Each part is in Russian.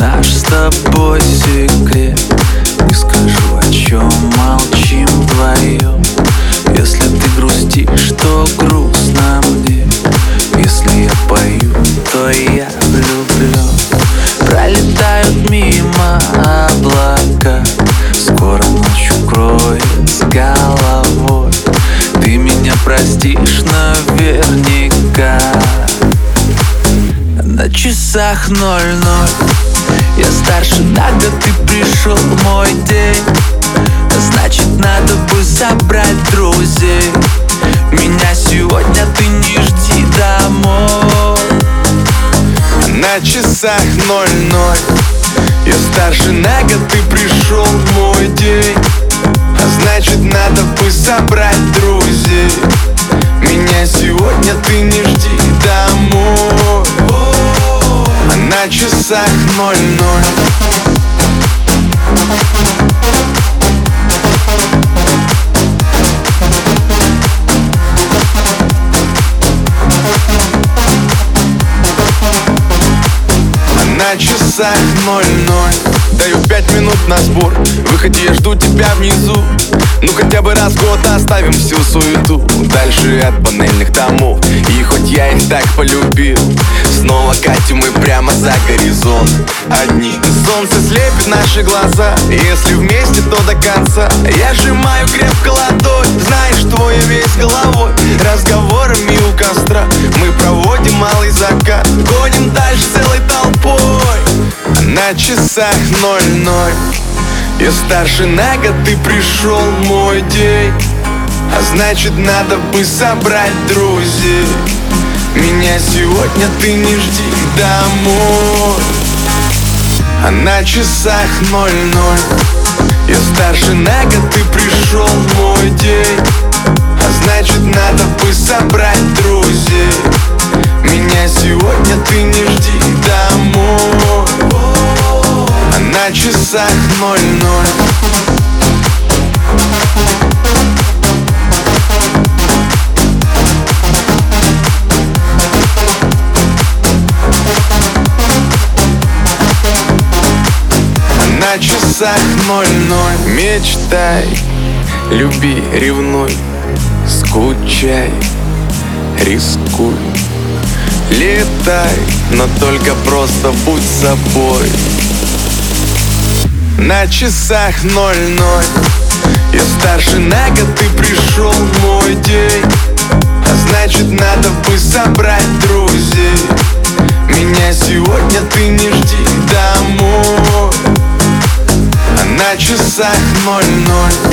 наш с тобой секрет. Не скажу, о чем молчим вдвоем. Если ты грустишь, то грустно мне. Если я пою, то я влюблен Пролетают мимо облака. Скоро ночь укроет с головой. Ты меня простишь наверняка. На часах ноль-ноль Я старше на год, ты пришел мой день. Значит, надо бы собрать друзей. Меня сегодня ты не жди домой. На часах ноль-ноль. Я старше на год, ты пришел мой день. А значит, надо бы собрать часах ноль-ноль на часах ноль-ноль Даю пять минут на сбор. Выходи, я жду тебя внизу. Ну хотя бы раз в год оставим всю суету. Дальше от панельных домов. И хоть я их так полюбил Снова катим мы прямо за горизонт. Одни Солнце слепит наши глаза. Если вместе, то до конца. Я сжимаю крепко ладонь. Знаешь, твой весь головой. Разговорами часах ноль-ноль. Я старше на год, ты пришел мой день. А значит, надо бы собрать друзей. Меня сегодня ты не жди домой. А на часах ноль-ноль. Я старше на год, ты пришел мой день. А значит, надо бы собрать друзей. Меня сегодня ты не жди на часах ноль-ноль. На часах ноль-ноль. Мечтай, люби, ревнуй, скучай, рискуй. Летай, но только просто будь собой На часах ноль-ноль. Я старше на год, ты пришел мой день. А значит надо бы собрать друзей. Меня сегодня ты не жди домой. А на часах ноль-ноль.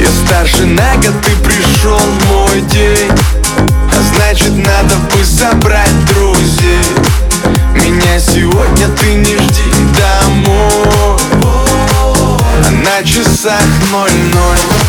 Я старше на год, ты пришел мой день. А значит надо бы собрать друзей часах ноль-ноль